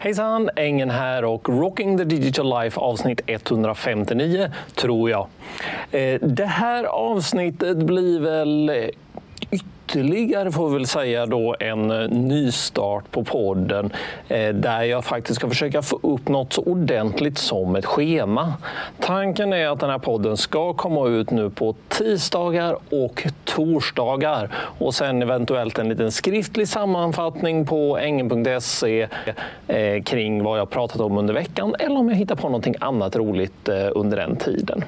Hejsan! Engen här och Rocking the Digital Life avsnitt 159, tror jag. Eh, det här avsnittet blir väl ytterligare får vi väl säga då en eh, nystart på podden eh, där jag faktiskt ska försöka få upp något så ordentligt som ett schema. Tanken är att den här podden ska komma ut nu på tisdagar och torsdagar och sen eventuellt en liten skriftlig sammanfattning på engen.se eh, kring vad jag pratat om under veckan eller om jag hittar på någonting annat roligt under den tiden.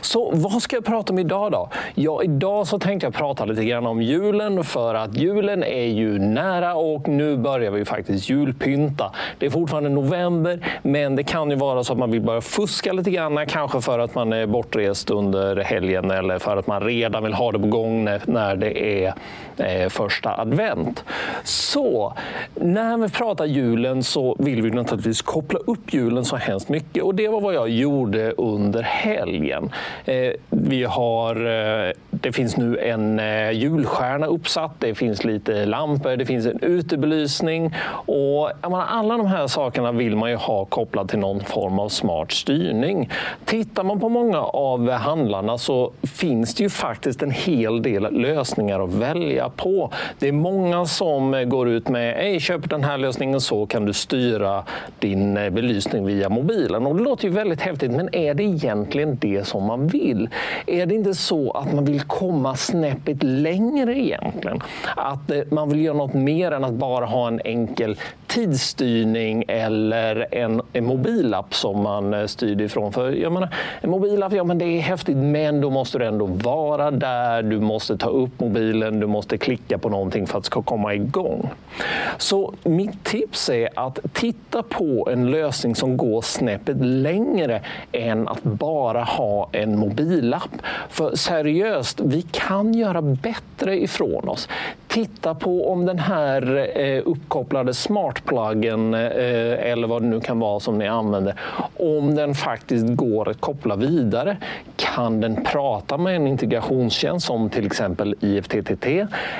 Så vad ska jag prata om idag då? Ja, idag så tänkte jag prata lite grann om jul julen för att julen är ju nära och nu börjar vi faktiskt julpynta. Det är fortfarande november, men det kan ju vara så att man vill börja fuska lite grann, kanske för att man är bortrest under helgen eller för att man redan vill ha det på gång när det är eh, första advent. Så när vi pratar julen så vill vi naturligtvis koppla upp julen så hemskt mycket och det var vad jag gjorde under helgen. Eh, vi har, eh, det finns nu en julstjärna uppsatt, det finns lite lampor, det finns en utebelysning. Och, menar, alla de här sakerna vill man ju ha kopplat till någon form av smart styrning. Tittar man på många av handlarna så finns det ju faktiskt en hel del lösningar att välja på. Det är många som går ut med Ej, köp den här lösningen så kan du styra din eh, belysning via mobilen. Och det låter ju väldigt häftigt, men är det egentligen det som man vill? Är det inte så att man vill komma snäppet längre igen? Egentligen. Att eh, man vill göra något mer än att bara ha en enkel tidsstyrning eller en, en mobilapp som man eh, styr ifrån. För jag menar, en mobilapp, ja men det är häftigt, men då måste du ändå vara där, du måste ta upp mobilen, du måste klicka på någonting för att det ska komma igång. Så mitt tips är att titta på en lösning som går snäppet längre än att bara ha en mobilapp. För seriöst, vi kan göra bättre ifrån ifrån oss. Titta på om den här eh, uppkopplade smartpluggen eh, eller vad det nu kan vara som ni använder, om den faktiskt går att koppla vidare. Kan den prata med en integrationstjänst som till exempel IFTTT?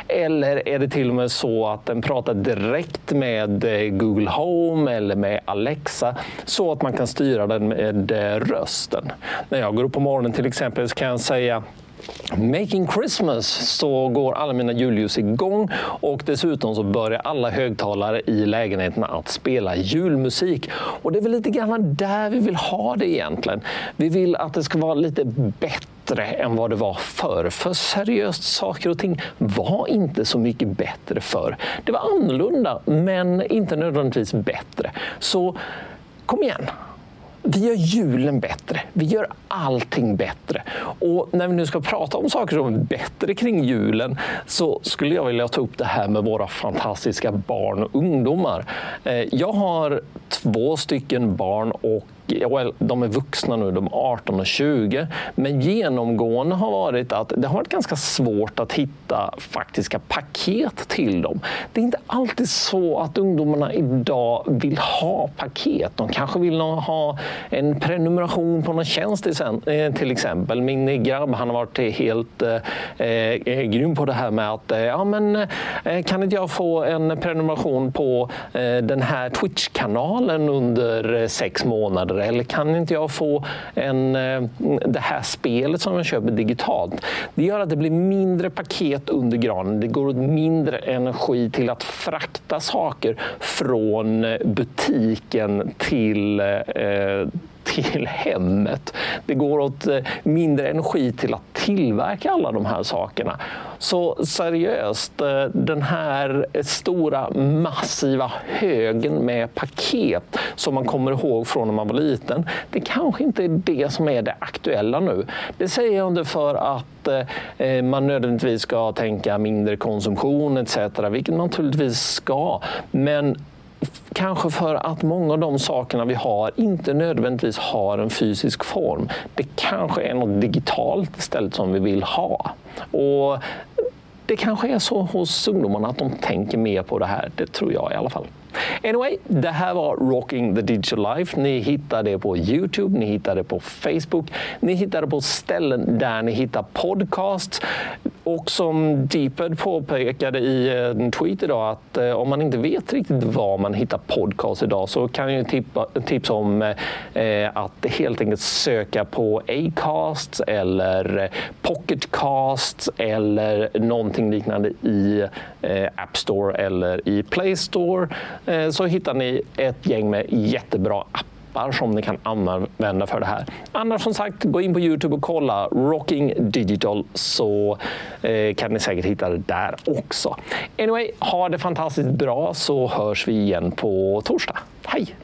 Eller är det till och med så att den pratar direkt med eh, Google Home eller med Alexa så att man kan styra den med rösten? När jag går upp på morgonen till exempel så kan jag säga Making Christmas så går alla mina julljus igång och dessutom så börjar alla högtalare i lägenheten att spela julmusik. Och det är väl lite grann där vi vill ha det egentligen. Vi vill att det ska vara lite bättre än vad det var förr. För seriöst, saker och ting var inte så mycket bättre förr. Det var annorlunda, men inte nödvändigtvis bättre. Så kom igen, vi gör julen bättre. Vi gör allting bättre. Och när vi nu ska prata om saker som är bättre kring julen så skulle jag vilja ta upp det här med våra fantastiska barn och ungdomar. Eh, jag har två stycken barn och well, de är vuxna nu, de är 18 och 20. Men genomgående har varit att det har varit ganska svårt att hitta faktiska paket till dem. Det är inte alltid så att ungdomarna idag vill ha paket. De kanske vill ha en prenumeration på någon tjänst eh, till exempel. Min grabb han har varit helt eh, eh, grym på det här med att eh, ja, men, eh, kan inte jag få en prenumeration på eh, den här Twitch-kanalen under eh, sex månader eller kan inte jag få en, eh, det här spelet som jag köper digitalt? Det gör att det blir mindre paket under granen. Det går åt mindre energi till att frakta saker från butiken till eh, till hemmet. Det går åt eh, mindre energi till att tillverka alla de här sakerna. Så seriöst, eh, den här stora massiva högen med paket som man kommer ihåg från när man var liten, det kanske inte är det som är det aktuella nu. Det säger jag inte för att eh, man nödvändigtvis ska tänka mindre konsumtion etc. Vilket man naturligtvis ska. Men Kanske för att många av de sakerna vi har inte nödvändigtvis har en fysisk form. Det kanske är något digitalt istället som vi vill ha. Och det kanske är så hos ungdomarna att de tänker mer på det här. Det tror jag i alla fall. Anyway, det här var Rocking the Digital Life. Ni hittar det på Youtube, ni hittar det på Facebook, ni hittar det på ställen där ni hittar podcasts. Och som Deeped påpekade i eh, en tweet idag att eh, om man inte vet riktigt var man hittar podcast idag så kan jag tippa, tipsa om eh, eh, att helt enkelt söka på Acast eller eh, Pocketcast eller någonting liknande i eh, App Store eller i Play Store. Eh, så hittar ni ett gäng med jättebra appar appar som ni kan använda för det här. Annars som sagt, gå in på Youtube och kolla Rocking Digital så eh, kan ni säkert hitta det där också. Anyway, ha det fantastiskt bra så hörs vi igen på torsdag. Hej!